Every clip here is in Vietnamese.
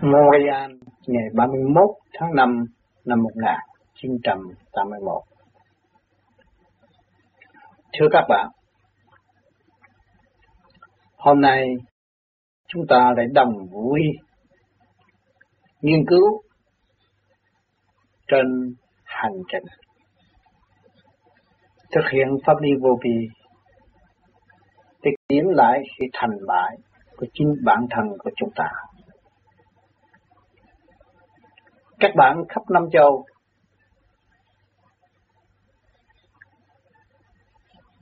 Montreal ngày 31 tháng 5 năm 1981. Thưa các bạn, hôm nay chúng ta lại đồng vui nghiên cứu trên hành trình thực hiện pháp lý vô vi để kiểm lại sự thành bại của chính bản thân của chúng ta. Các bạn khắp năm châu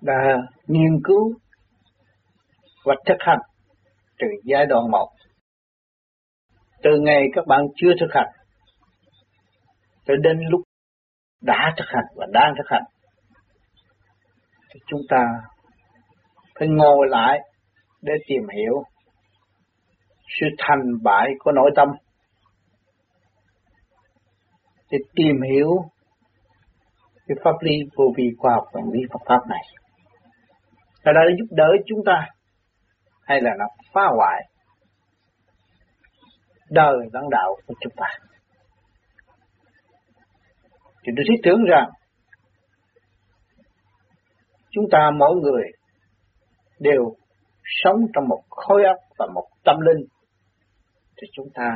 đã nghiên cứu và thực hành từ giai đoạn một. Từ ngày các bạn chưa thực hành, tới đến lúc đã thực hành và đang thực hành, thì chúng ta phải ngồi lại để tìm hiểu sự thành bại của nội tâm để tìm hiểu cái pháp lý vô vi khoa học và lý Phật pháp này. Là đã giúp đỡ chúng ta hay là nó phá hoại đời lãnh đạo của chúng ta. Thì tôi thiết tưởng rằng chúng ta mỗi người đều sống trong một khối óc và một tâm linh, thì chúng ta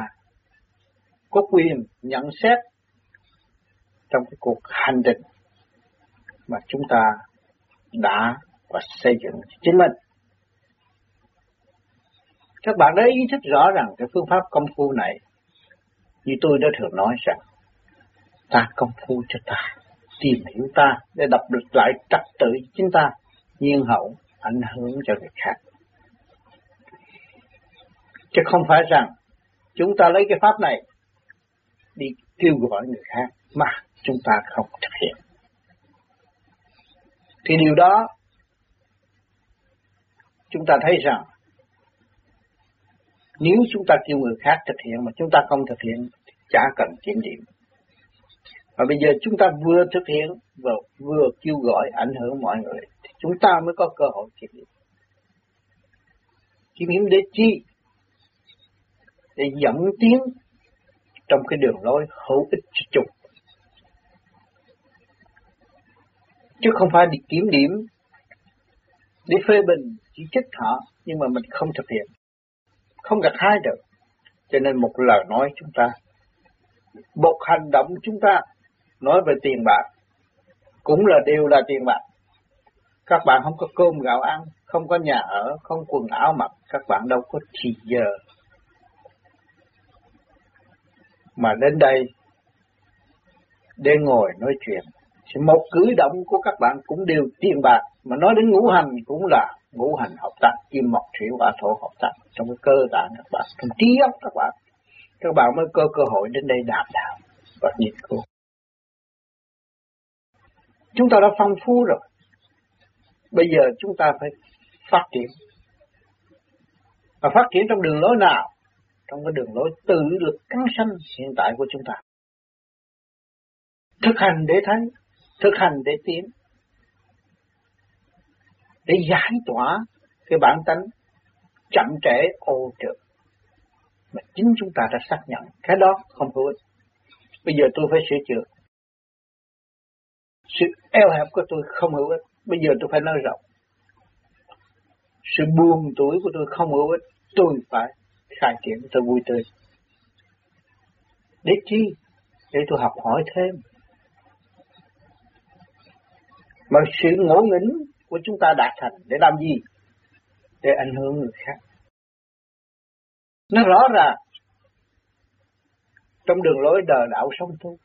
có quyền nhận xét trong cái cuộc hành trình mà chúng ta đã và xây dựng chính mình. Các bạn đã ý thức rõ rằng cái phương pháp công phu này, như tôi đã thường nói rằng, ta công phu cho ta, tìm hiểu ta để đập lại trật tự chính ta, nhiên hậu ảnh hưởng cho người khác. Chứ không phải rằng chúng ta lấy cái pháp này đi kêu gọi người khác mà chúng ta không thực hiện. Thì điều đó, chúng ta thấy rằng, nếu chúng ta kêu người khác thực hiện mà chúng ta không thực hiện chả cần kiểm điểm. Và bây giờ chúng ta vừa thực hiện và vừa kêu gọi ảnh hưởng mọi người, thì chúng ta mới có cơ hội kiểm điểm. Kiểm điểm để chi? Để dẫn tiến trong cái đường lối hữu ích cho chúng chứ không phải đi kiểm điểm để phê bình, chỉ trích họ, nhưng mà mình không thực hiện. Không gặt hai được. Cho nên một lời nói chúng ta, một hành động chúng ta nói về tiền bạc, cũng là đều là tiền bạc. Các bạn không có cơm gạo ăn, không có nhà ở, không quần áo mặc, các bạn đâu có thì giờ. Mà đến đây, để ngồi nói chuyện thì một cử động của các bạn cũng đều tiền bạc, mà nói đến ngũ hành cũng là ngũ hành hợp tác kim mộc thủy hỏa thổ hợp tác trong cái cơ tạng các bạn, trong trí óc các bạn các bạn mới có cơ hội đến đây đàm đạo và nghiên cứu. Chúng ta đã phong phú rồi. Bây giờ chúng ta phải phát triển. Và phát triển trong đường lối nào? Trong cái đường lối tự lực cắn sanh hiện tại của chúng ta. Thực hành để thấy thực hành để tiến, để giải tỏa cái bản tánh chậm trễ ô trượt mà chính chúng ta đã xác nhận. Cái đó không hữu ích. Bây giờ tôi phải sửa chữa. Sự eo hẹp của tôi không hữu ích. Bây giờ tôi phải nói rộng. Sự buồn tuổi của tôi không hữu ích. Tôi phải khai triển, tôi vui tươi. Để chi? Để tôi học hỏi thêm mà sự ngỗ nghĩnh của chúng ta đạt thành để làm gì? Để ảnh hưởng người khác. Nó rõ ràng trong đường lối đời đạo sống tu.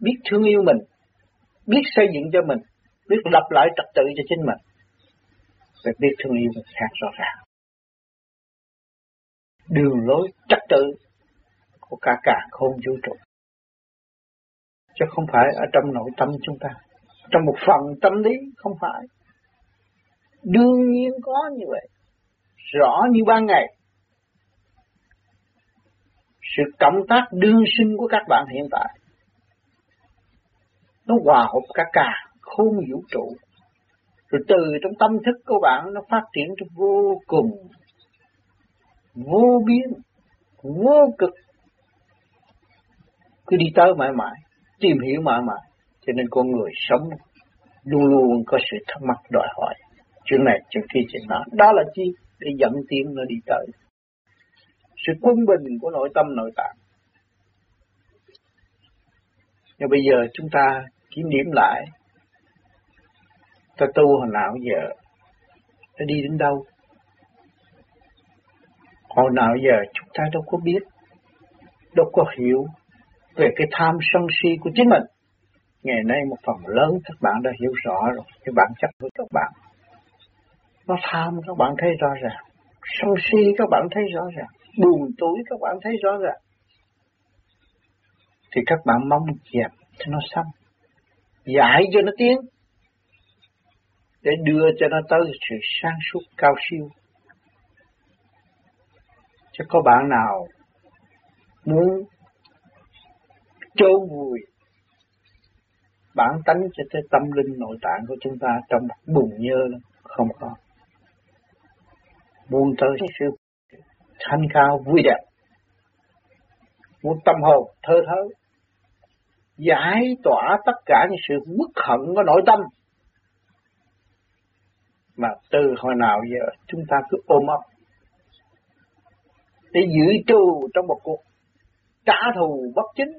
Biết thương yêu mình, biết xây dựng cho mình, biết lập lại trật tự cho chính mình. Và biết thương yêu người khác rõ ràng. Đường lối trật tự của cả cả không vũ trụ. Chứ không phải ở trong nội tâm chúng ta trong một phần tâm lý, không phải. Đương nhiên có như vậy. Rõ như ban ngày. Sự cộng tác đương sinh của các bạn hiện tại, nó hòa hợp cả cả khôn vũ trụ. Rồi từ trong tâm thức của bạn, nó phát triển cho vô cùng, vô biên, vô cực. Cứ đi tới mãi mãi, tìm hiểu mãi mãi cho nên con người sống luôn luôn có sự thắc mắc đòi hỏi. Chuyện này chuyện kia chuyện đó đó là chi? Để dẫn tiếng nó đi tới. Sự quân bình của nội tâm, nội tạng. Nhưng bây giờ chúng ta kiểm điểm lại. Ta tu hồi nào giờ, ta đi đến đâu? Hồi nào giờ chúng ta đâu có biết, đâu có hiểu về cái tham sân si của chính mình ngày nay một phần lớn các bạn đã hiểu rõ rồi. Cái bản chất của các bạn. Nó tham các bạn thấy rõ ràng. Sân si các bạn thấy rõ ràng. Buồn tuổi các bạn thấy rõ ràng. Thì các bạn mong dẹp cho nó xong. Giải cho nó tiến. Để đưa cho nó tới sự sáng suốt cao siêu. Chứ có bạn nào muốn chôn vùi bản tánh cho tới tâm linh nội tạng của chúng ta trong bùn nhơ không có. Muốn tới sự thanh cao vui đẹp. Muốn tâm hồn thơ thớ giải tỏa tất cả những sự bất hận của nội tâm. Mà từ hồi nào giờ chúng ta cứ ôm ấp để giữ trù trong một cuộc trả thù bất chính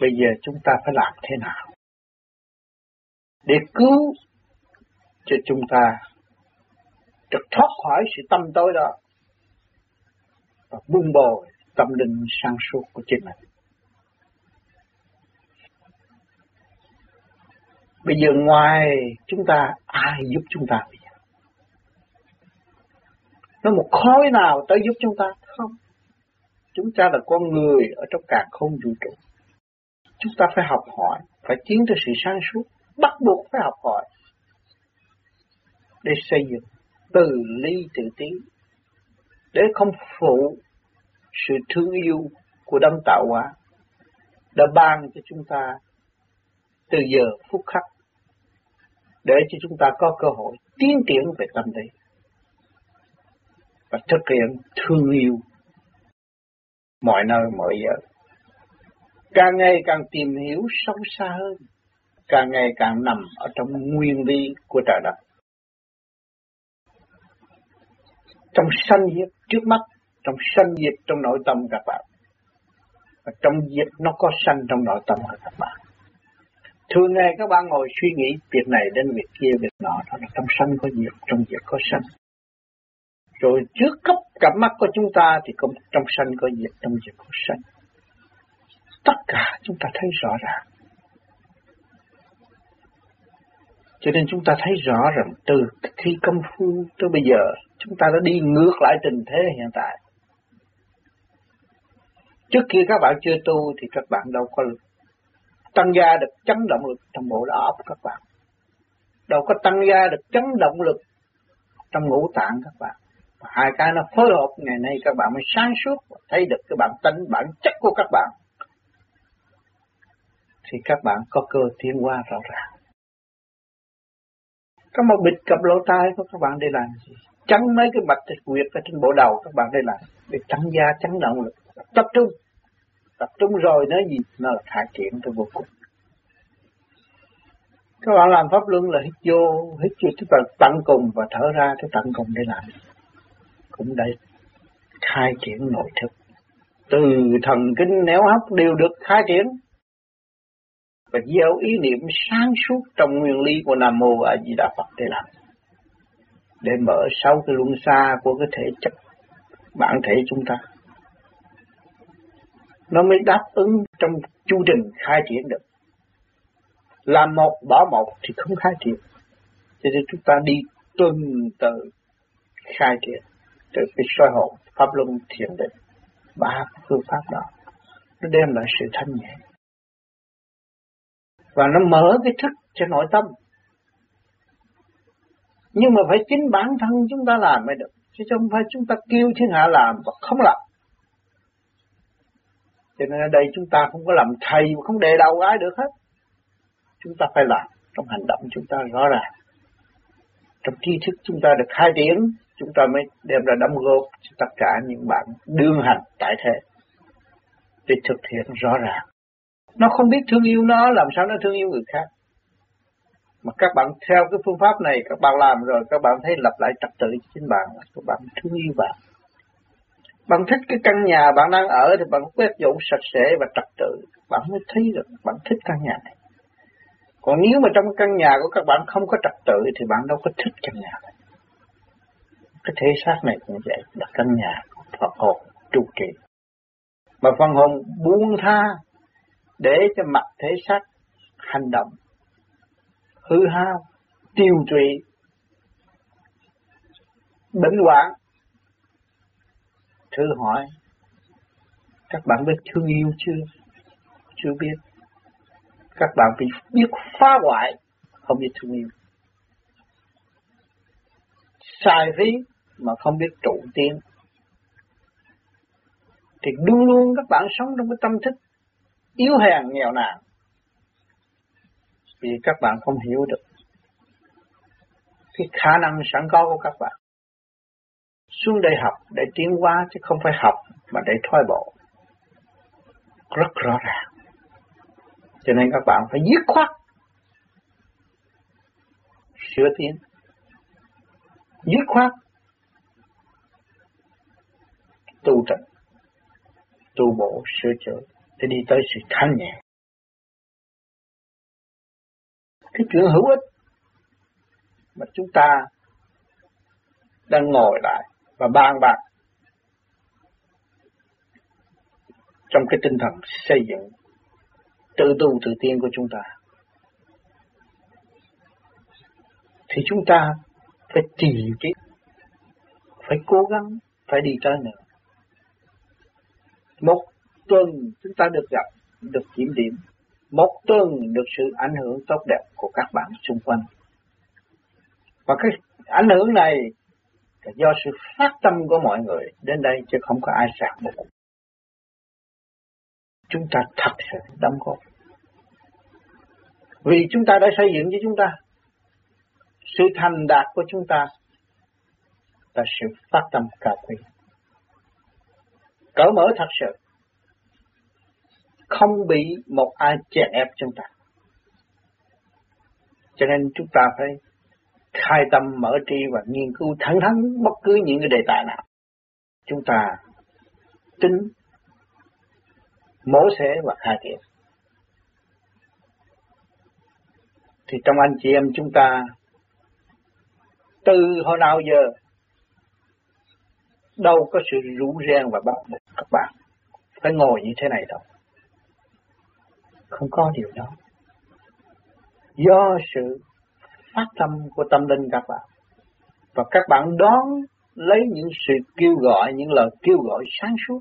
bây giờ chúng ta phải làm thế nào để cứu cho chúng ta được thoát khỏi sự tâm tối đó và buông bồi tâm linh sang suốt của chính mình. Bây giờ ngoài chúng ta, ai giúp chúng ta bây giờ? Nó một khối nào tới giúp chúng ta? Không. Chúng ta là con người ở trong cả không vũ trụ. Chúng ta phải học hỏi, phải tiến tới sự sáng suốt, bắt buộc phải học hỏi. Để xây dựng từ ly tự tiến để không phụ sự thương yêu của đấng tạo hóa đã ban cho chúng ta từ giờ phút khắc để cho chúng ta có cơ hội tiến triển về tâm lý và thực hiện thương yêu mọi nơi mọi giờ càng ngày càng tìm hiểu sâu xa hơn, càng ngày càng nằm ở trong nguyên lý của trời đất. Trong sanh diệt trước mắt, trong sanh diệt trong nội tâm các bạn. Và trong diệt nó có sanh trong nội tâm của các bạn. Thường ngày các bạn ngồi suy nghĩ việc này đến việc kia, việc nọ, đó là trong sanh có diệt, trong diệt có sanh. Rồi trước cấp cặp mắt của chúng ta thì cũng trong sanh có diệt, trong diệt có sanh tất cả chúng ta thấy rõ ràng cho nên chúng ta thấy rõ rằng từ khi công phu tới bây giờ, chúng ta đã đi ngược lại tình thế hiện tại. Trước kia các bạn chưa tu thì các bạn đâu có tăng gia được chấn động lực, trong bộ đó các bạn. Đâu có tăng gia được chấn động lực trong ngũ tạng các bạn. Và hai cái nó phối hợp ngày nay các bạn mới sáng suốt và thấy được cái bản tính, bản chất của các bạn. Thì các bạn có cơ tiến qua rõ ràng. Có một bịch cặp lỗ tai của các bạn để làm gì? Trắng mấy cái bạch thịt quyệt ở trên bộ đầu các bạn để làm để trắng da, trắng động lực. Tập trung. Tập trung rồi nói gì? Nó là khai triển tôi vô cùng. Các bạn làm pháp luân là hít vô, hít vô tức là tận cùng và thở ra tới tận cùng để làm. Cũng đây khai triển nội thức. Từ thần kinh néo hấp đều được khai triển và gieo ý niệm sáng suốt trong nguyên lý của Nam Mô A Di Đà Phật để làm để mở sáu cái luân xa của cái thể chất, bản thể chúng ta. Nó mới đáp ứng trong chu trình khai triển được. Làm một bỏ một thì không khai triển. Cho nên chúng ta đi tuần tự khai triển, từ cái soi hồn, pháp luân thiền định, ba phương pháp đó. Nó đem lại sự thanh nhẹ và nó mở cái thức cho nội tâm. Nhưng mà phải chính bản thân chúng ta làm mới được. Chứ không phải chúng ta kêu thiên hạ làm và không làm. Cho nên ở đây chúng ta không có làm thầy mà không đề đầu ai được hết. Chúng ta phải làm trong hành động chúng ta rõ ràng. Trong tri thức chúng ta được khai triển, chúng ta mới đem ra đóng góp cho tất cả những bạn đương hành tại thế. Để thực hiện rõ ràng. Nó không biết thương yêu nó, làm sao nó thương yêu người khác. Mà các bạn theo cái phương pháp này, các bạn làm rồi, các bạn thấy lập lại trật tự cho chính bạn, các bạn thương yêu bạn. Bạn thích cái căn nhà bạn đang ở thì bạn quét dọn sạch sẽ và trật tự, bạn mới thấy được bạn thích căn nhà này. Còn nếu mà trong căn nhà của các bạn không có trật tự thì bạn đâu có thích căn nhà này. Cái thế xác này cũng vậy, là căn nhà của Phật hồn trụ trì. Mà phần hồn buông tha để cho mặt thể xác hành động hư hao, tiêu trụy bệnh hoạn. Thử hỏi, các bạn biết thương yêu chưa? Chưa biết. Các bạn bị biết phá hoại, không biết thương yêu. Sai phí mà không biết trụ tiến. Thì luôn luôn các bạn sống trong cái tâm thức yếu hèn nghèo nàn vì các bạn không hiểu được cái khả năng sẵn có của các bạn. Xuống đây học để tiến hóa chứ không phải học mà để thoái bộ. Rất rõ ràng. Cho nên các bạn phải dứt khoát sửa tiến. Dứt khoát tu trần, tu bổ, sửa chữa để đi tới sự thanh nhẹ. cái chuyện hữu ích mà chúng ta đang ngồi lại và bàn bạc trong cái tinh thần xây dựng tự tu tự tiên của chúng ta thì chúng ta phải tìm cái phải cố gắng, phải đi tới nữa một tuần chúng ta được gặp, được kiểm điểm một tuần được sự ảnh hưởng tốt đẹp của các bạn xung quanh. Và cái ảnh hưởng này là do sự phát tâm của mọi người đến đây chứ không có ai sạc một. Chúng ta thật sự đóng góp. Vì chúng ta đã xây dựng cho chúng ta. Sự thành đạt của chúng ta là sự phát tâm cao quý. Cởi mở thật sự không bị một ai chèn ép chúng ta. Cho nên chúng ta phải khai tâm mở tri và nghiên cứu thẳng thắn bất cứ những cái đề tài nào. Chúng ta tính, mổ xẻ và khai triển. Thì trong anh chị em chúng ta từ hồi nào giờ đâu có sự rủ ren và bắt buộc các bạn phải ngồi như thế này đâu không có điều đó. Do sự phát tâm của tâm linh các bạn. Và các bạn đón lấy những sự kêu gọi, những lời kêu gọi sáng suốt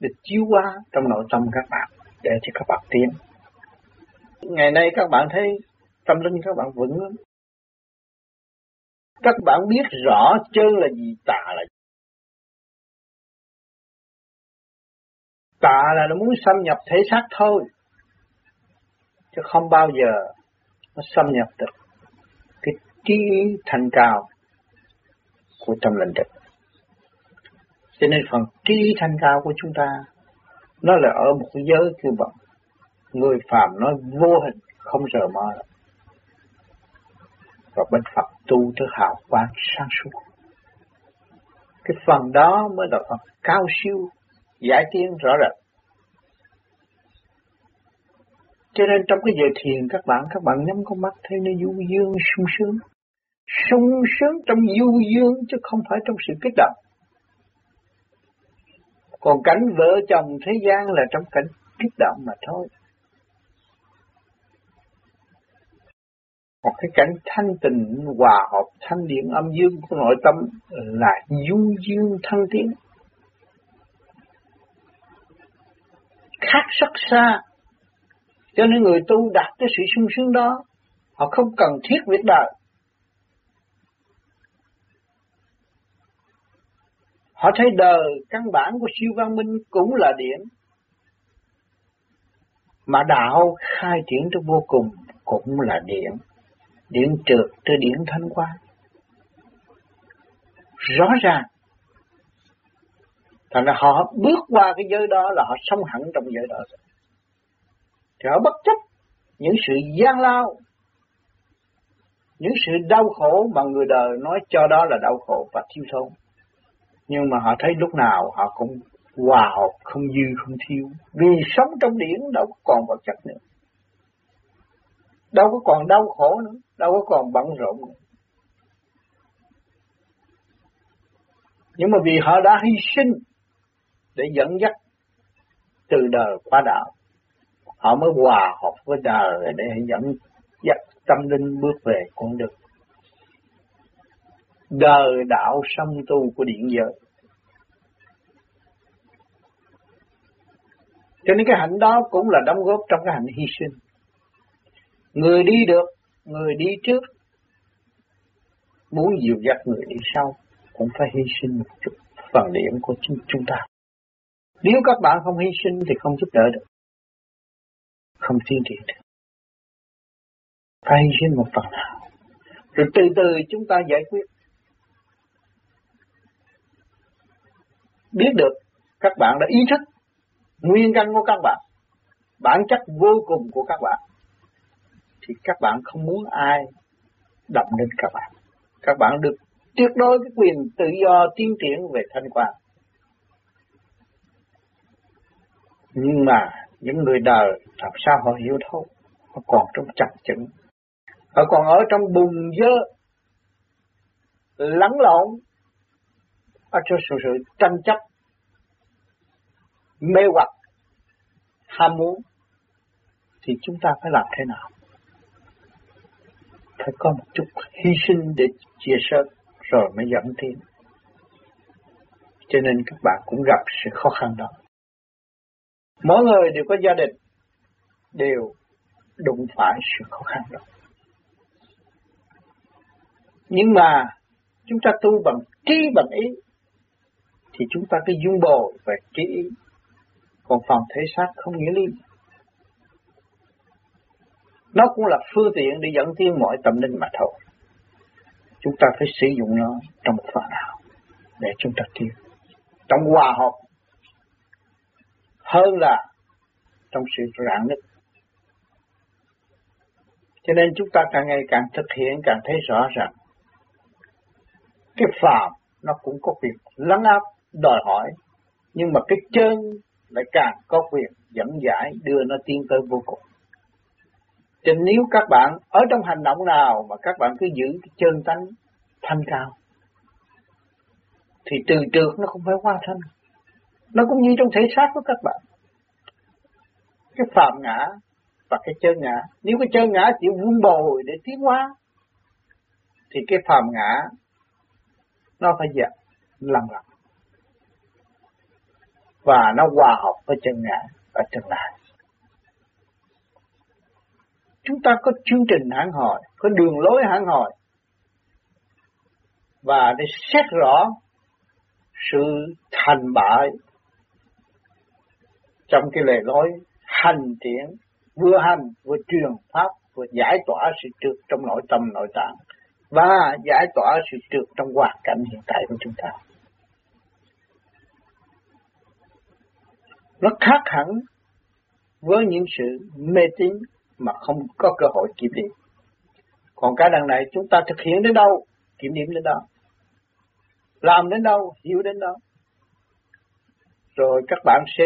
được chiếu qua trong nội tâm các bạn để cho các bạn tiến. Ngày nay các bạn thấy tâm linh các bạn vững lắm. Các bạn biết rõ chân là gì, tà là gì. Tà là nó muốn xâm nhập thể xác thôi chứ không bao giờ nó xâm nhập được cái trí thành cao của tâm linh được. Cho nên phần trí thanh cao của chúng ta, nó là ở một cái giới kêu bằng người phàm nói vô hình, không rờ mơ và bên Phật tu tới hào quang sáng suốt. Cái phần đó mới là phần cao siêu, giải tiến rõ rệt. Cho nên trong cái giờ thiền các bạn, các bạn nhắm con mắt thấy nó du dương sung sướng. sung sướng trong du dương chứ không phải trong sự kích động. Còn cảnh vợ chồng thế gian là trong cảnh kích động mà thôi. Còn cái cảnh thanh tịnh hòa hợp thanh điện âm dương của nội tâm là du dương thanh tiến. Khác rất xa cho nên người tu đạt cái sự sung sướng đó, họ không cần thiết việc đời. Họ thấy đời căn bản của siêu văn minh cũng là điển. Mà đạo khai triển trong vô cùng cũng là điển. Điển trượt tới điển thanh quan. rõ ràng. Thành ra họ bước qua cái giới đó là họ sống hẳn trong giới đó. rồi trở bất chấp những sự gian lao, những sự đau khổ mà người đời nói cho đó là đau khổ và thiếu thốn. Nhưng mà họ thấy lúc nào họ cũng hòa hợp, không dư, không thiếu. Vì sống trong điển đâu có còn vật chất nữa. Đâu có còn đau khổ nữa, đâu có còn bận rộn nữa. Nhưng mà vì họ đã hy sinh để dẫn dắt từ đời qua đạo, họ mới hòa hợp với đời để dẫn dắt tâm linh bước về con đường. Đời đạo song tu của điện giới. Cho nên cái hạnh đó cũng là đóng góp trong cái hạnh hy sinh. Người đi được, người đi trước, muốn dìu dắt người đi sau, cũng phải hy sinh một chút phần điểm của chính chúng ta. Nếu các bạn không hy sinh thì không giúp đỡ được, không tiến triển được. Phải hy sinh một phần nào, rồi từ từ chúng ta giải quyết. Biết được các bạn đã ý thức nguyên căn của các bạn, bản chất vô cùng của các bạn, thì các bạn không muốn ai động đến các bạn. Các bạn được tuyệt đối cái quyền tự do tiến triển về thanh quan. Nhưng mà những người đời làm sao họ hiểu thấu, họ còn trong chặt chững, họ còn ở trong bùn dơ, lắng lộn, ở trong sự, sự tranh chấp, mê hoặc, ham muốn, thì chúng ta phải làm thế nào? Phải có một chút hy sinh để chia sẻ rồi mới dẫn tiến. Cho nên các bạn cũng gặp sự khó khăn đó. Mỗi người đều có gia đình, đều đụng phải sự khó khăn đó. Nhưng mà chúng ta tu bằng trí bằng ý thì chúng ta cứ dung bồ về trí ý. Còn phần thể xác không nghĩa lý. Nó cũng là phương tiện để dẫn tiến mọi tâm linh mà thôi chúng ta phải sử dụng nó trong một phần nào để chúng ta tiêu. trong hòa hợp hơn là trong sự rạn nứt. Cho nên chúng ta càng ngày càng thực hiện, càng thấy rõ rằng cái phàm nó cũng có quyền lắng áp, đòi hỏi. Nhưng mà cái chân lại càng có quyền dẫn giải đưa nó tiến tới vô cùng. Cho nếu các bạn ở trong hành động nào mà các bạn cứ giữ cái chân tánh thanh cao, thì từ trước nó không phải hoa thanh nó cũng như trong thể xác của các bạn. Cái phạm ngã và cái chân ngã. Nếu cái chân ngã chịu vun bồi để tiến hóa thì cái phạm ngã nó phải dẹp lần lần và nó hòa hợp với chân ngã ở tương lai. Chúng ta có chương trình hãng hỏi, có đường lối hãng hỏi và để xét rõ sự thành bại trong cái lề lối hành thiện vừa hành vừa truyền pháp vừa giải tỏa sự trượt trong nội tâm nội tạng và giải tỏa sự trượt trong hoàn cảnh hiện tại của chúng ta. Nó khác hẳn với những sự mê tín mà không có cơ hội kiểm điểm. Còn cái đằng này chúng ta thực hiện đến đâu, kiểm điểm đến đó. Làm đến đâu, hiểu đến đó. Rồi các bạn sẽ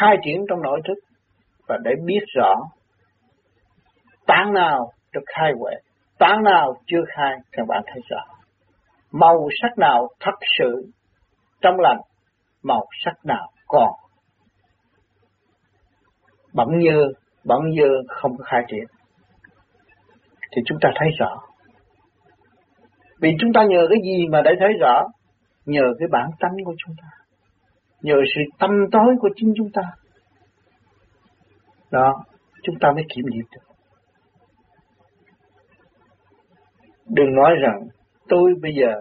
khai triển trong nội thức và để biết rõ tán nào được khai huệ, tán nào chưa khai các bạn thấy rõ. Màu sắc nào thật sự trong lành, màu sắc nào còn. Bỗng như bỗng như không có khai triển. Thì chúng ta thấy rõ. Vì chúng ta nhờ cái gì mà để thấy rõ? Nhờ cái bản tánh của chúng ta nhờ sự tâm tối của chính chúng ta. Đó, chúng ta mới kiểm nghiệm được. Đừng nói rằng tôi bây giờ,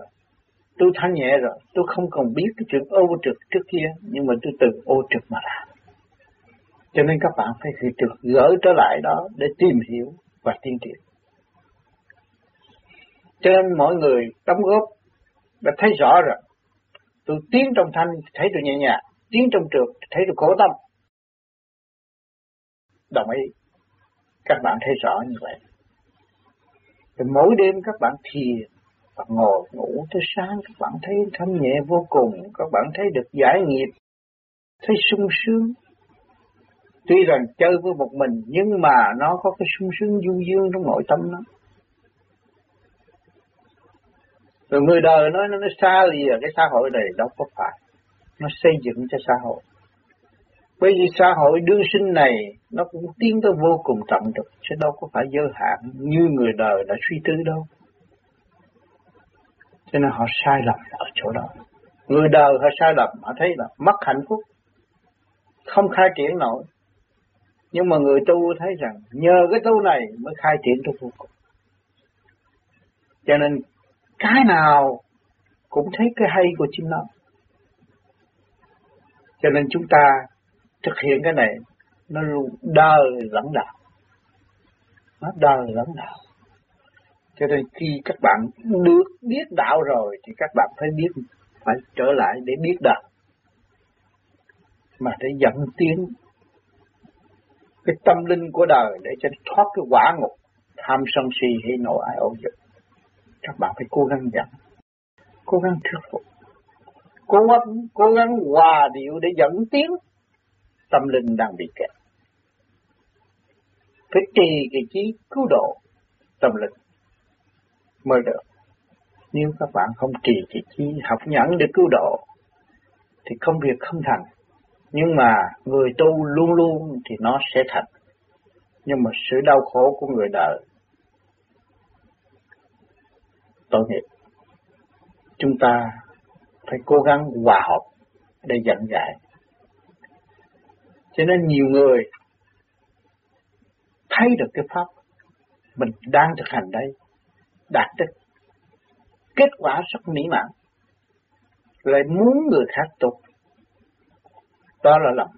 tôi thanh nhẹ rồi, tôi không còn biết cái chuyện ô trực trước kia, nhưng mà tôi từ ô trực mà làm. Cho nên các bạn phải trực gỡ trở lại đó để tìm hiểu và tiên triển. Cho nên mọi người đóng góp đã thấy rõ rồi tôi tiến trong thanh, thấy tôi nhẹ nhàng. Tiến trong trượt, thấy tôi khổ tâm. Đồng ý. Các bạn thấy rõ như vậy. Rồi mỗi đêm các bạn thiền và ngồi ngủ tới sáng, các bạn thấy thanh nhẹ vô cùng. Các bạn thấy được giải nghiệp. Thấy sung sướng. Tuy rằng chơi với một mình, nhưng mà nó có cái sung sướng du dương trong nội tâm nó rồi người đời nói nó, nó xa lìa cái xã hội này đâu có phải. Nó xây dựng cho xã hội. Bởi vì xã hội đương sinh này nó cũng tiến tới vô cùng trọng được chứ đâu có phải giới hạn như người đời đã suy tư đâu. Cho nên họ sai lầm ở chỗ đó. Người đời họ sai lầm họ thấy là mất hạnh phúc không khai triển nổi. Nhưng mà người tu thấy rằng nhờ cái tu này mới khai triển được vô cùng. Cho nên cái nào cũng thấy cái hay của chính nó. Cho nên chúng ta thực hiện cái này, nó luôn đời lẫn đạo nó đời lẫn đạo cho nên khi các bạn được biết đạo rồi, thì các bạn phải biết, phải trở lại để biết đạo mà để dẫn tiến cái tâm linh của đời, để cho thoát cái quả ngục, tham sân si hay nỗi ai ô dục các bạn phải cố gắng dẫn cố gắng thuyết phục. Cố gắng cố gắng hòa điệu để dẫn tiến tâm linh đang bị kẹt. Phải trì cái trí cứu độ tâm linh. Mới được. Nếu các bạn không trì cái trí học nhẫn để cứu độ, thì công việc không thành. Nhưng mà người tu luôn luôn thì nó sẽ thành. Nhưng mà sự đau khổ của người đời tội nghiệp. Chúng ta phải cố gắng hòa hợp để dẫn dạy. Cho nên nhiều người thấy được cái pháp mình đang thực hành đây, đạt được kết quả rất mỹ mãn, lại muốn người khác tục đó là lòng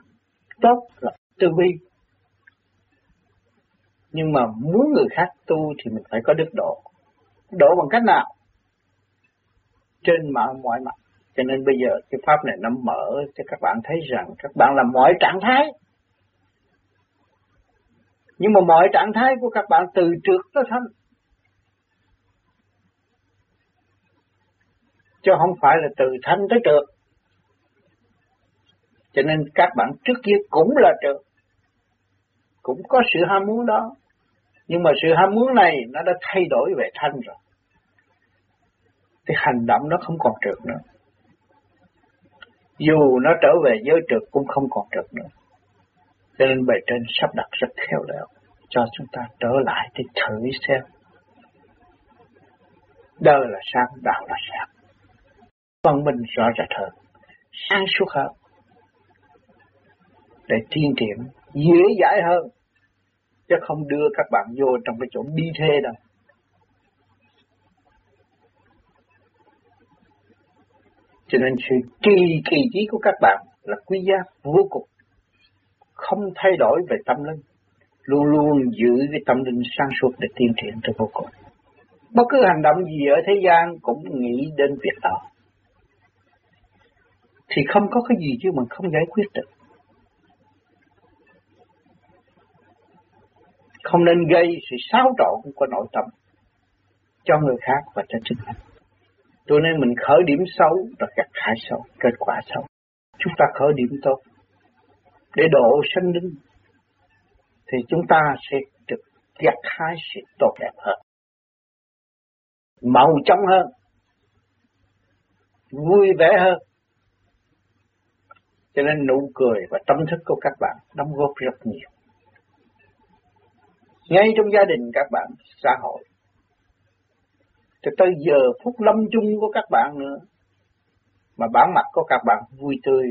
tốt là tư vi. Nhưng mà muốn người khác tu thì mình phải có đức độ đổ bằng cách nào? Trên mọi mọi mặt. Cho nên bây giờ cái pháp này nó mở cho các bạn thấy rằng các bạn là mọi trạng thái. Nhưng mà mọi trạng thái của các bạn từ trước tới thanh. Chứ không phải là từ thanh tới trượt. Cho nên các bạn trước kia cũng là trượt. Cũng có sự ham muốn đó nhưng mà sự ham muốn này nó đã thay đổi về thanh rồi. Thì hành động nó không còn trượt nữa. Dù nó trở về giới trượt cũng không còn trượt nữa. Cho nên bài trên sắp đặt rất khéo léo. Cho chúng ta trở lại để thử xem. Đời là sáng, đạo là sáng. Văn minh rõ rệt hơn. Sáng suốt hơn. Để tiên triển, dễ dãi hơn chứ không đưa các bạn vô trong cái chỗ bi thê đâu. Cho nên sự kỳ kỳ trí của các bạn là quý giá vô cùng. Không thay đổi về tâm linh. Luôn luôn giữ cái tâm linh sáng suốt để tiến triển cho vô cùng. Bất cứ hành động gì ở thế gian cũng nghĩ đến việc đó. Thì không có cái gì chứ mình không giải quyết được. Không nên gây sự xáo trộn của nội tâm cho người khác và cho chính mình. Cho nên mình khởi điểm xấu và gặt hại xấu, kết quả xấu. Chúng ta khởi điểm tốt để độ sanh linh thì chúng ta sẽ được gặt hái sự tốt đẹp hơn, màu trong hơn, vui vẻ hơn. Cho nên nụ cười và tâm thức của các bạn đóng góp rất nhiều ngay trong gia đình các bạn, xã hội. Cho tới giờ phút lâm chung của các bạn nữa, mà bản mặt của các bạn vui tươi,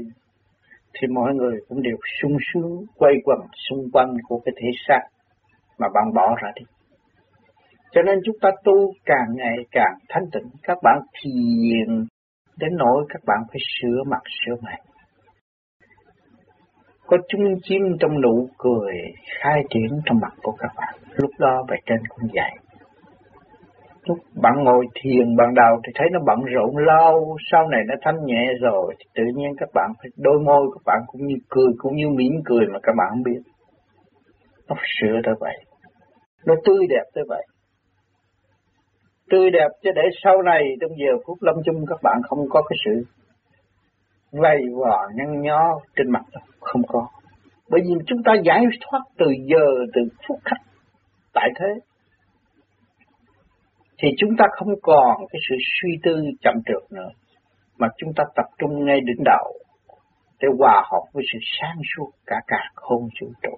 thì mọi người cũng đều sung sướng quay quần xung quanh của cái thể xác mà bạn bỏ ra đi. Cho nên chúng ta tu càng ngày càng thanh tịnh, các bạn thiền đến nỗi các bạn phải sửa mặt sửa mày có trung chim trong nụ cười, khai triển trong mặt của các bạn. Lúc đó bài trên cũng vậy. lúc bạn ngồi thiền ban đầu thì thấy nó bận rộn lâu, sau này nó thanh nhẹ rồi, thì tự nhiên các bạn phải, đôi môi các bạn cũng như cười, cũng như mỉm cười mà các bạn không biết nó sửa tới vậy nó tươi đẹp tới vậy tươi đẹp cho để sau này trong giờ phút lâm chung các bạn không có cái sự vầy vò nhăn nhó trên mặt không có. Bởi vì chúng ta giải thoát từ giờ, từ phút khắc, tại thế. Thì chúng ta không còn cái sự suy tư chậm trượt nữa, mà chúng ta tập trung ngay đỉnh đầu để hòa hợp với sự sáng suốt cả cả không vũ trụ.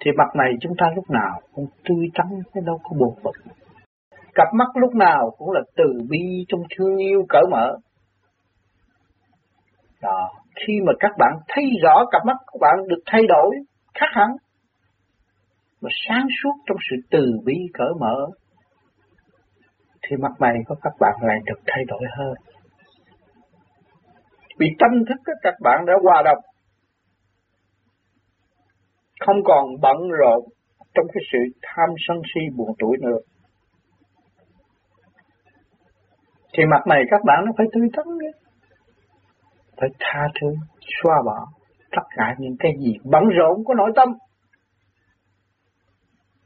Thì mặt này chúng ta lúc nào cũng tươi tắn cái đâu có buồn bực. Cặp mắt lúc nào cũng là từ bi trong thương yêu cởi mở đó khi mà các bạn thấy rõ cặp mắt của bạn được thay đổi khác hẳn mà sáng suốt trong sự từ bi cởi mở thì mặt mày của các bạn lại được thay đổi hơn. Vì tâm thức của các bạn đã hòa đồng, không còn bận rộn trong cái sự tham sân si buồn tuổi nữa. Thì mặt mày các bạn nó phải tươi tắn đấy. Phải tha thứ, xóa bỏ tất cả những cái gì bận rộn của nội tâm.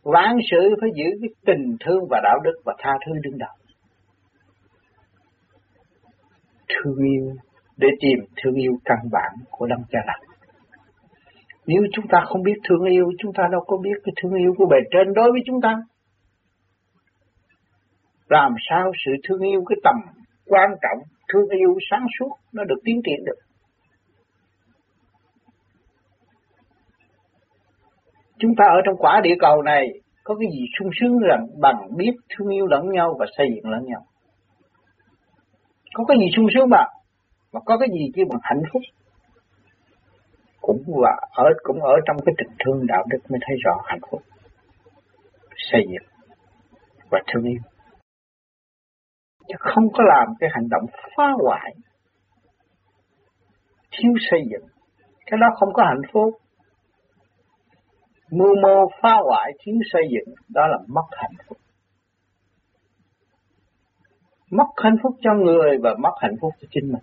Vạn sự phải giữ cái tình thương và đạo đức và tha thứ đứng đầu. Thương yêu để tìm thương yêu căn bản của Đấng Cha Lành. Nếu chúng ta không biết thương yêu, chúng ta đâu có biết cái thương yêu của bề trên đối với chúng ta. Làm sao sự thương yêu cái tầm quan trọng, thương yêu sáng suốt nó được tiến triển được. Chúng ta ở trong quả địa cầu này có cái gì sung sướng rằng bằng biết thương yêu lẫn nhau và xây dựng lẫn nhau. Có cái gì sung sướng mà, mà có cái gì chứ bằng hạnh phúc. Cũng và ở cũng ở trong cái tình thương đạo đức mới thấy rõ hạnh phúc. Xây dựng và thương yêu. Chứ không có làm cái hành động phá hoại, thiếu xây dựng. Cái đó không có hạnh phúc. Mưu mô phá hoại thiếu xây dựng đó là mất hạnh phúc. Mất hạnh phúc cho người và mất hạnh phúc cho chính mình.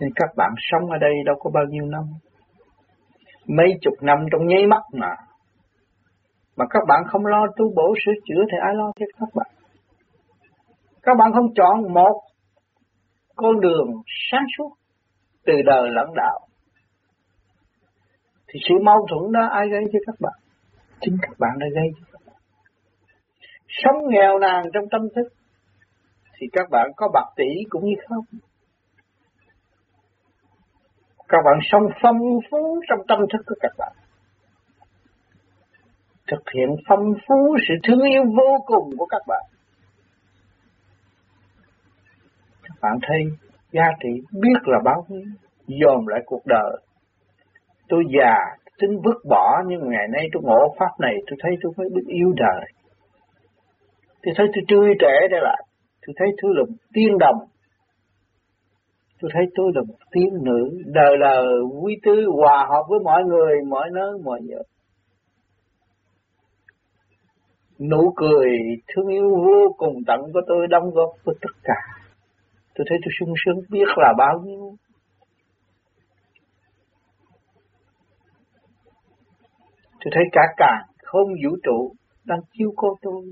Thì các bạn sống ở đây đâu có bao nhiêu năm? Mấy chục năm trong nháy mắt mà mà các bạn không lo tu bổ sửa chữa thì ai lo cho các bạn các bạn không chọn một con đường sáng suốt từ đời lẫn đạo, thì sự mâu thuẫn đó ai gây cho các bạn? Chính các bạn đã gây cho các bạn. Sống nghèo nàn trong tâm thức thì các bạn có bạc tỷ cũng như không. Các bạn sống phong phú trong tâm thức của các bạn. Thực hiện phong phú sự thương yêu vô cùng của các bạn. Các bạn thấy giá trị biết là bao nhiêu, dồn lại cuộc đời. Tôi già tính vứt bỏ nhưng ngày nay tôi ngộ pháp này tôi thấy tôi mới biết yêu đời. Tôi thấy tôi tươi trẻ đây lại tôi thấy tôi là một tiên đồng. Tôi thấy tôi là một tiên nữ đời là quý tư hòa hợp với mọi người mọi nơi mọi giờ nụ cười thương yêu vô cùng tận của tôi đóng góp với tất cả tôi thấy tôi sung sướng biết là bao nhiêu Tôi thấy cả càng không vũ trụ đang chiếu cố tôi.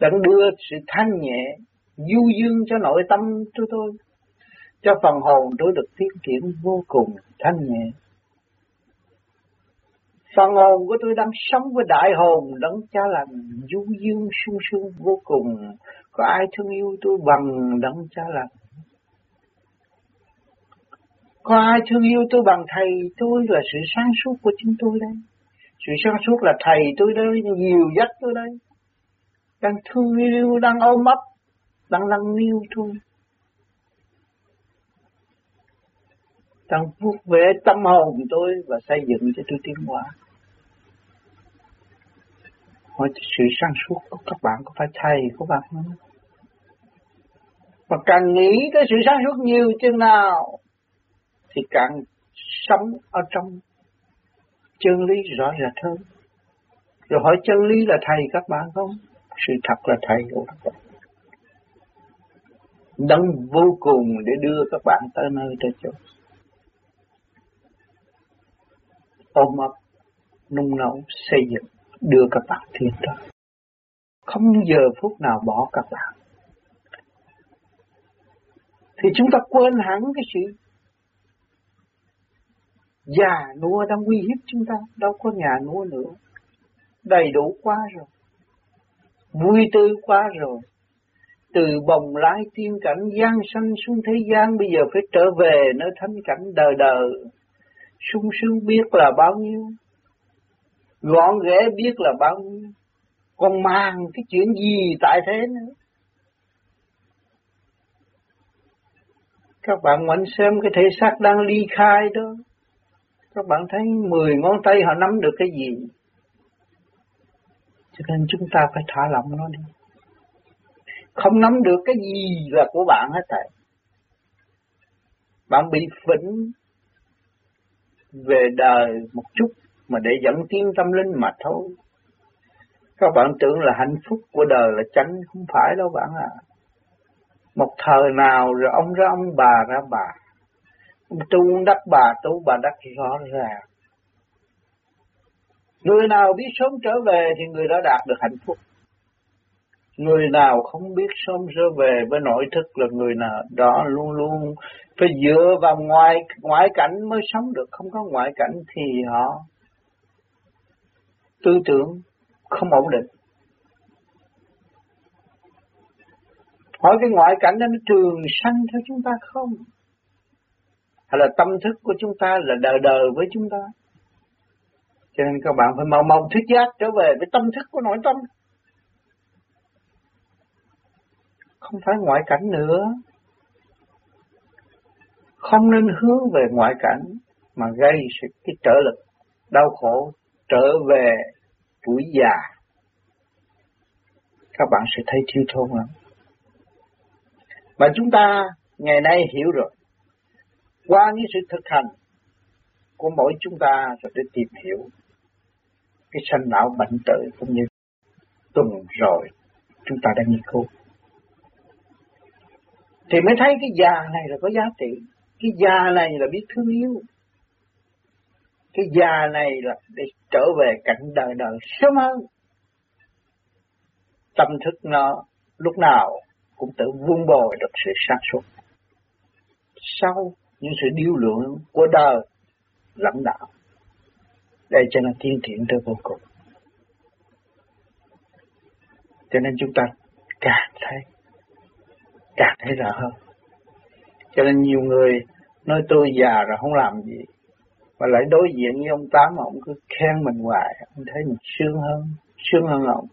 Đang đưa sự thanh nhẹ, du dương cho nội tâm của tôi. Cho phần hồn tôi được tiến triển vô cùng thanh nhẹ. Phần hồn của tôi đang sống với đại hồn đấng cha lành, du dương sung sướng vô cùng. Có ai thương yêu tôi bằng đấng cha lành? Có ai thương yêu tôi bằng thầy tôi là sự sáng suốt của chính tôi đây. Sự sáng suốt là thầy tôi đây, nhiều dắt tôi đây. Đang thương yêu, đang ôm ấp, đang nâng niu tôi. Đang vuốt về tâm hồn tôi và xây dựng cho tôi tiến hóa. Hỏi sự sáng suốt của các bạn có phải thầy của bạn không? Và càng nghĩ cái sự sáng suốt nhiều chừng nào thì càng sống ở trong chân lý rõ rệt hơn. Rồi hỏi chân lý là thầy các bạn không? Sự thật là thầy của các bạn. Đấng vô cùng để đưa các bạn tới nơi tới chỗ. Ôm ấp, nung nấu, xây dựng, đưa các bạn thiên trời. Không giờ phút nào bỏ các bạn. Thì chúng ta quên hẳn cái sự già nua đang uy hiếp chúng ta, đâu có nhà nua nữa. Đầy đủ quá rồi. Vui tươi quá rồi. Từ bồng lái tiên cảnh gian sanh xuống thế gian bây giờ phải trở về nơi thánh cảnh đời đời. sung sướng biết là bao nhiêu. Gọn ghẽ biết là bao nhiêu. Còn mang cái chuyện gì tại thế nữa. Các bạn ngoảnh xem cái thể xác đang ly khai đó. Các bạn thấy mười ngón tay họ nắm được cái gì? Cho nên chúng ta phải thả lỏng nó đi. Không nắm được cái gì là của bạn hết thầy. Bạn bị phỉnh về đời một chút mà để dẫn tiến tâm linh mà thôi. Các bạn tưởng là hạnh phúc của đời là tránh, không phải đâu bạn ạ. À. Một thời nào rồi ông ra ông bà ra bà. Ông tu đắc bà tu bà đắc rõ ràng. Người nào biết sớm trở về thì người đó đạt được hạnh phúc. Người nào không biết sớm trở về với nội thức là người nào đó luôn luôn phải dựa vào ngoại ngoại cảnh mới sống được, không có ngoại cảnh thì họ tư tưởng không ổn định. Hỏi cái ngoại cảnh đó nó trường sanh theo chúng ta không? Hay là tâm thức của chúng ta là đời đời với chúng ta? Cho nên các bạn phải mau mau thức giác trở về với tâm thức của nội tâm. Không phải ngoại cảnh nữa. Không nên hướng về ngoại cảnh mà gây sự cái trở lực, đau khổ, trở về tuổi già. Các bạn sẽ thấy thiếu thốn lắm. Mà chúng ta ngày nay hiểu rồi. Qua những sự thực hành của mỗi chúng ta rồi để tìm hiểu cái sanh lão bệnh tử cũng như tuần rồi chúng ta đã nghiên cứu thì mới thấy cái già này là có giá trị cái già này là biết thương yêu cái già này là để trở về cảnh đời đời sớm hơn tâm thức nó lúc nào cũng tự vun bồi được sự sáng suốt sau những sự điêu luyện của đời lãnh đạo để cho nó tiến triển tới vô cùng. Cho nên chúng ta càng thấy, càng thấy rõ hơn. Cho nên nhiều người nói tôi già rồi không làm gì, mà lại đối diện với ông Tám, ông cứ khen mình hoài, ông thấy mình sướng hơn, sướng hơn ông.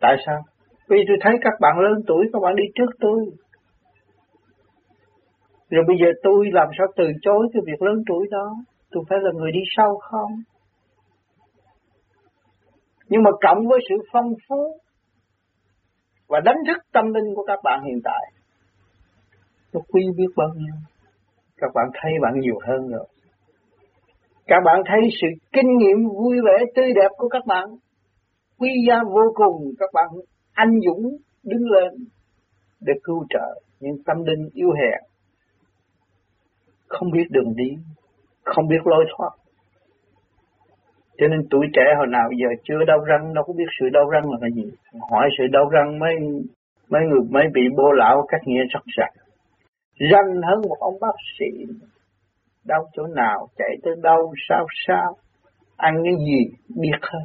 Tại sao? Vì tôi thấy các bạn lớn tuổi, các bạn đi trước tôi. Rồi bây giờ tôi làm sao từ chối cái việc lớn tuổi đó? Tôi phải là người đi sau không? Nhưng mà cộng với sự phong phú và đánh thức tâm linh của các bạn hiện tại, nó quý biết bao nhiêu. Các bạn thấy bạn nhiều hơn rồi. Các bạn thấy sự kinh nghiệm vui vẻ tươi đẹp của các bạn Quy gia vô cùng. Các bạn anh dũng đứng lên để cứu trợ những tâm linh yêu hèn không biết đường đi, không biết lối thoát. Cho nên tuổi trẻ hồi nào giờ chưa đau răng đâu có biết sự đau răng là cái gì. Hỏi sự đau răng mấy mấy người mấy bị bô lão cách nghĩa sắc rạch. Răng hơn một ông bác sĩ. Đau chỗ nào, chạy tới đâu, sao sao, ăn cái gì, biết hơn.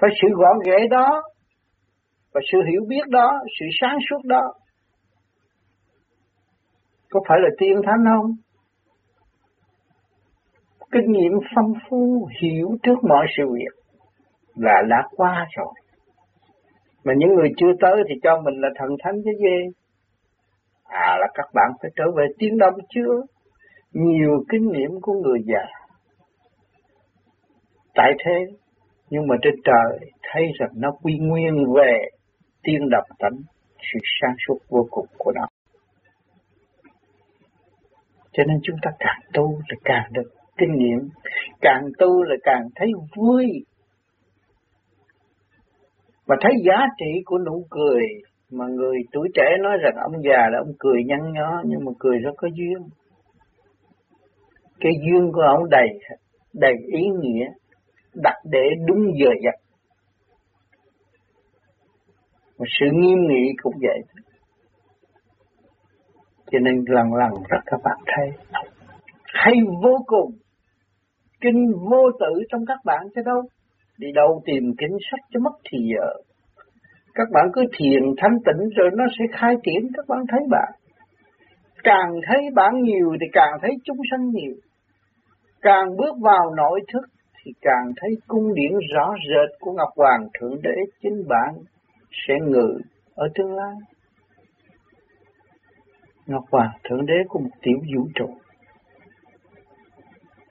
Phải sự gọn ghẽ đó, và sự hiểu biết đó, sự sáng suốt đó. Có phải là tiên thánh không? kinh nghiệm phong phú hiểu trước mọi sự việc là đã qua rồi. Mà những người chưa tới thì cho mình là thần thánh chứ gì? À là các bạn phải trở về tiến đông chưa? Nhiều kinh nghiệm của người già. Tại thế, nhưng mà trên trời thấy rằng nó quy nguyên về tiên độc tánh, sự sáng suốt vô cùng của nó. Cho nên chúng ta càng tu là càng được kinh nghiệm, càng tu là càng thấy vui, và thấy giá trị của nụ cười mà người tuổi trẻ nói rằng ông già là ông cười nhăn nhó nhưng mà cười rất có duyên cái duyên của ông đầy đầy ý nghĩa, đặt để đúng giờ giấc. Mà sự nghiêm nghị cũng vậy. Cho nên lần lần rất các bạn thấy hay vô cùng. Kinh vô tử trong các bạn chứ đâu? Đi đâu tìm kinh sách cho mất thì giờ. Các bạn cứ thiền thanh tịnh rồi nó sẽ khai triển. Các bạn thấy bạn. Càng thấy bạn nhiều thì càng thấy chúng sanh nhiều càng bước vào nội thức thì càng thấy cung điển rõ rệt của Ngọc Hoàng Thượng Đế chính bạn sẽ ngự ở tương lai. Ngọc Hoàng Thượng Đế của một tiểu vũ trụ.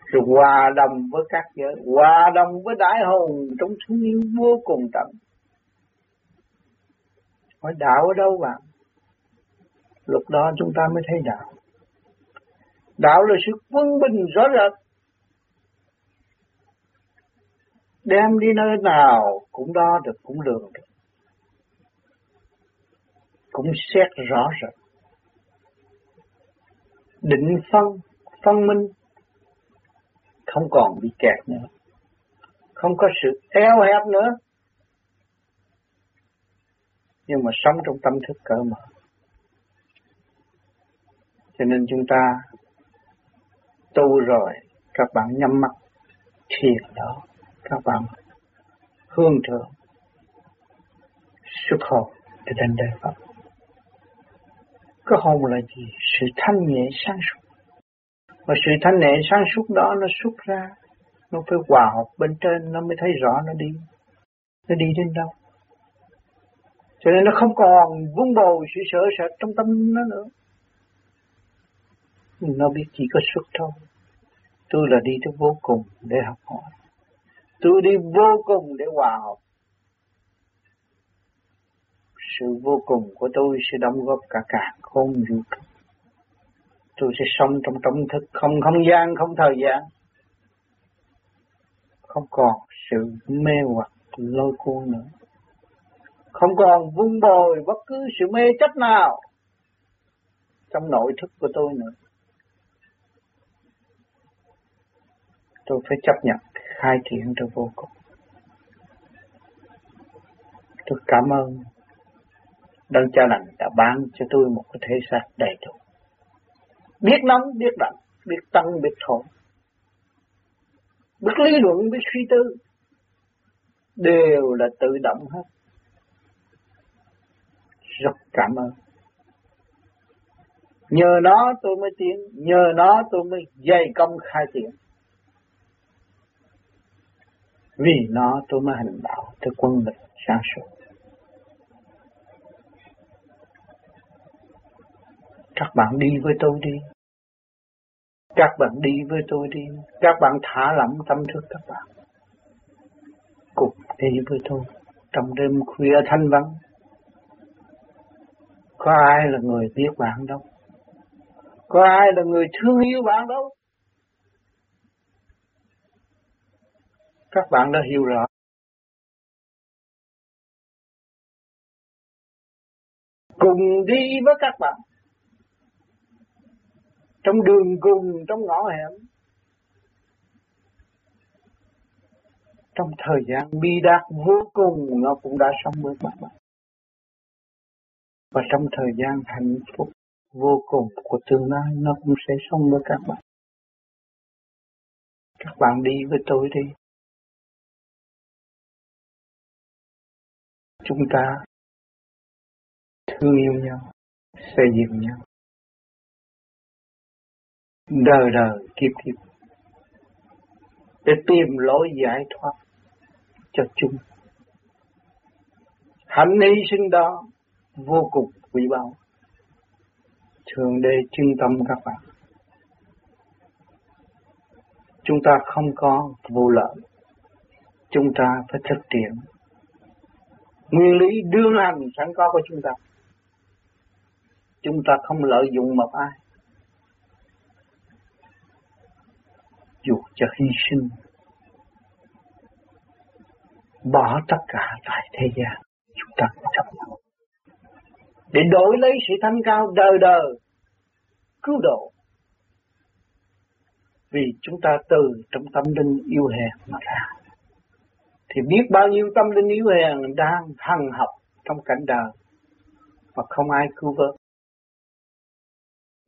Rồi hòa đồng với các giới, hòa đồng với đại hồn trong thương yêu vô cùng tận. Hỏi đạo ở đâu bạn? Lúc đó chúng ta mới thấy đạo. Đạo là sự quân bình rõ rệt. Đem đi nơi nào cũng đo được, cũng lường được. Cũng xét rõ rệt. Định phân, phân minh, không còn bị kẹt nữa. Không có sự eo hẹp nữa. Nhưng mà sống trong tâm thức cỡ mở. Cho nên chúng ta tu rồi, các bạn nhắm mắt thiền đó các bạn hương thượng xuất hồn để đến đời Phật. Cái hồn là gì? Sự thanh nhẹ sáng suốt. Và sự thanh nhẹ sáng suốt đó nó xuất ra, nó phải hòa hợp bên trên, nó mới thấy rõ nó đi. Nó đi đến đâu. Cho nên nó không còn vun bồi sự sợ sệt trong tâm nó nữa. Nó biết chỉ có xuất thôi. Tôi là đi tới vô cùng để học hỏi. Tôi đi vô cùng để hòa hợp. Sự vô cùng của tôi sẽ đóng góp cả cả không vũ trụ. Tôi sẽ sống trong tâm thức, không không gian, không thời gian. Không còn sự mê hoặc lôi cuốn nữa. Không còn vun bồi bất cứ sự mê chấp nào trong nội thức của tôi nữa. Tôi phải chấp nhận khai triển cho vô cùng. Tôi cảm ơn Đấng Cha Lành đã ban cho tôi một cái thể xác đầy đủ. Biết nóng, biết lạnh, biết tăng, biết thổ. Biết lý luận, biết suy tư. Đều là tự động hết. Rất cảm ơn. Nhờ nó tôi mới tiến, nhờ nó tôi mới dày công khai triển. Vì nó tôi mới hành đạo tới quân lực sáng suốt. Các bạn đi với tôi đi. Các bạn đi với tôi đi. Các bạn thả lỏng tâm thức các bạn. Cùng đi với tôi. Trong đêm khuya thanh vắng. Có ai là người biết bạn đâu. Có ai là người thương yêu bạn đâu. Các bạn đã hiểu rõ. Cùng đi với các bạn. Trong đường cùng, trong ngõ hẻm. Trong thời gian bi đát vô cùng, nó cũng đã sống với các bạn. Và trong thời gian hạnh phúc vô cùng của tương lai, nó cũng sẽ sống với các bạn. Các bạn đi với tôi đi. Chúng ta thương yêu nhau, xây dựng nhau. Đời đời kiếp kiếp để tìm lối giải thoát cho chúng. Hạnh hy sinh đó vô cùng quý báu. Thường đề trung tâm các bạn. Chúng ta không có vô lợi. Chúng ta phải thực hiện nguyên lý đương hành sẵn có của chúng ta. Chúng ta không lợi dụng một ai. Dù cho hy sinh, bỏ tất cả tại thế gian, chúng ta chấp nhận. Để đổi lấy sự thanh cao đời đời, cứu độ. Vì chúng ta từ trong tâm linh yêu hèn mà ra thì biết bao nhiêu tâm linh yếu hèn đang hằng học trong cảnh đời mà không ai cứu vớt.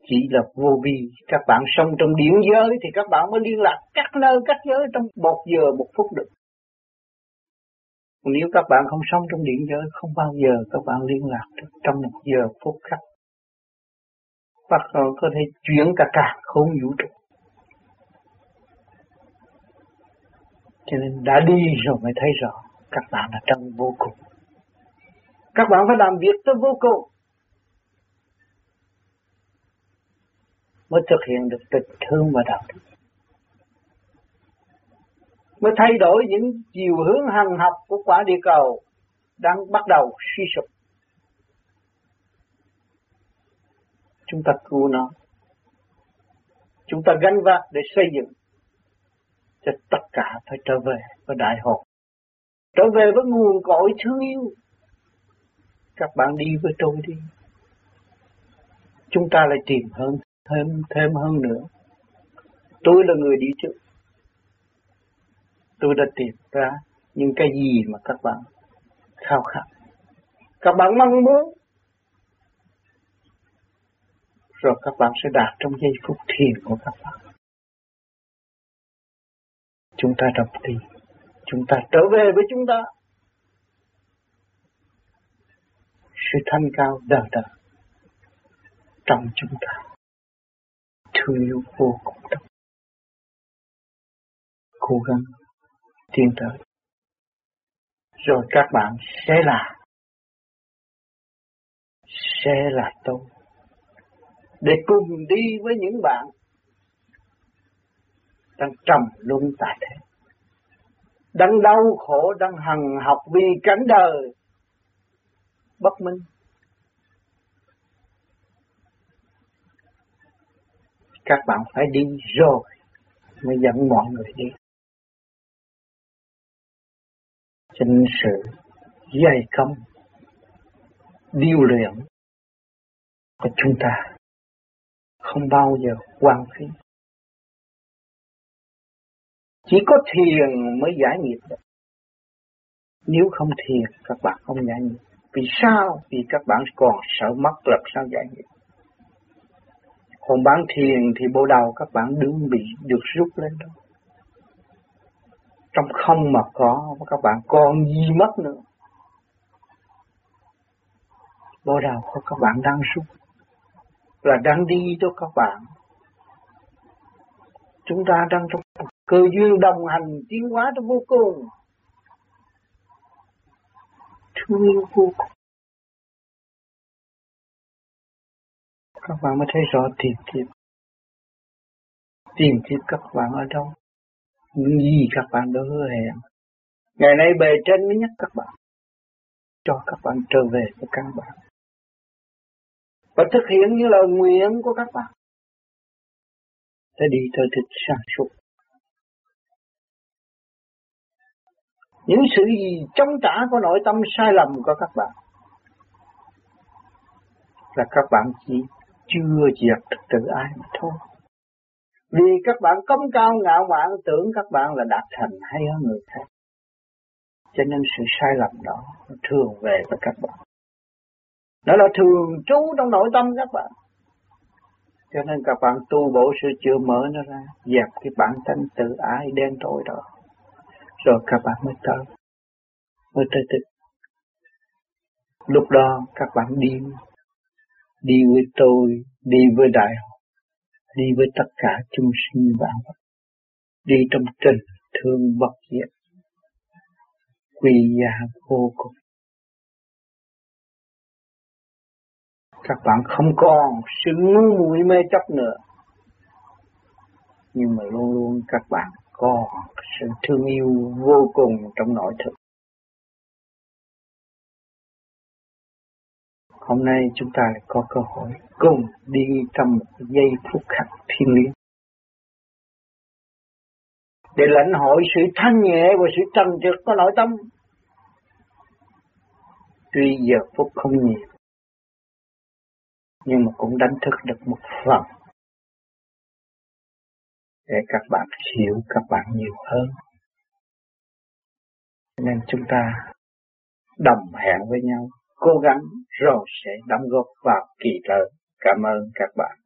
Chỉ là vô vi. Các bạn sống trong điển giới thì các bạn mới liên lạc các nơi, các giới trong một giờ, một phút được. Nếu các bạn không sống trong điện giới, không bao giờ các bạn liên lạc được trong một giờ, phút khắc. Và có thể chuyển cả cả không vũ trụ. Cho nên đã đi rồi mới thấy rõ các bạn là trong vô cùng các bạn phải làm việc tới vô cùng mới thực hiện được tình thương và đạo đức mới thay đổi những chiều hướng hằng học của quả địa cầu đang bắt đầu suy sụp. Chúng ta cứu nó. Chúng ta gánh vác để xây dựng cho tất cả phải trở về với đại hồn. Trở về với nguồn cội thương yêu. Các bạn đi với tôi đi. Chúng ta lại tìm hơn, thêm thêm hơn nữa. Tôi là người đi trước tôi đã tìm ra những cái gì mà các bạn khao khát. Các bạn mong muốn rồi các bạn sẽ đạt trong giây phút thiền của các bạn. Chúng ta đồng đi, chúng ta trở về với chúng ta. Sự thanh cao đời đời trong chúng ta thương yêu vô cùng đậm cố gắng tiến tới. Rồi các bạn sẽ là sẽ là tôi để cùng đi với những bạn đang trầm luân tại thế. Đang đau khổ, đang hằng học vì cảnh đời. Bất minh. Các bạn phải đi rồi, mới dẫn mọi người đi. Chính sự dày công, điêu luyện của chúng ta không bao giờ quan phí chỉ có thiền mới giải nghiệp được. Nếu không thiền, các bạn không giải nghiệp. Vì sao? Vì các bạn còn sợ mất lập sao giải nghiệp. Còn bán thiền thì bộ đầu các bạn đứng bị được rút lên đó. Trong không mà có, các bạn còn gì mất nữa? Bộ đầu của các bạn đang rút. Là đang đi cho các bạn. Chúng ta đang trong cơ duyên đồng hành tiến hóa trong vô cùng thương yêu vô cùng các bạn mới thấy rõ tìm kiếm tìm kiếm các bạn ở đâu những gì các bạn đã hứa hẹn. Ngày nay bề trên mới nhắc các bạn, cho các bạn trở về với căn bản. Và thực hiện những lời nguyện của các bạn. Để đi tới thực sáng suốt. Những sự gì chống trả của nội tâm sai lầm của các bạn là các bạn chỉ chưa diệt được tự ai mà thôi. Vì các bạn công cao ngạo mạn tưởng các bạn là đạt thành hay hơn người khác. Cho nên sự sai lầm đó thường về với các bạn. Nó là thường trú trong nội tâm các bạn. Cho nên các bạn tu bổ sự chữa mở nó ra, dẹp cái bản thân tự ái đen tối đó. Rồi các bạn mới tới, mới tới tịch. Lúc đó các bạn đi, đi với tôi, đi với đại học đi với tất cả chúng sinh vạn vật, đi trong tình thương bất diệt, quy giá vô cùng. Các bạn không còn sự ngu muội mê chấp nữa, nhưng mà luôn luôn các bạn còn sự thương yêu vô cùng trong nội thực. Hôm nay chúng ta lại có cơ hội cùng đi trong một giây phút khắc thiên liêng. Để lãnh hội sự thanh nhẹ và sự trần trực của nội tâm. Tuy giờ phút không nhiều, nhưng mà cũng đánh thức được một phần để các bạn hiểu các bạn nhiều hơn. Nên chúng ta đồng hẹn với nhau, cố gắng rồi sẽ đóng góp vào kỳ trợ. Cảm ơn các bạn.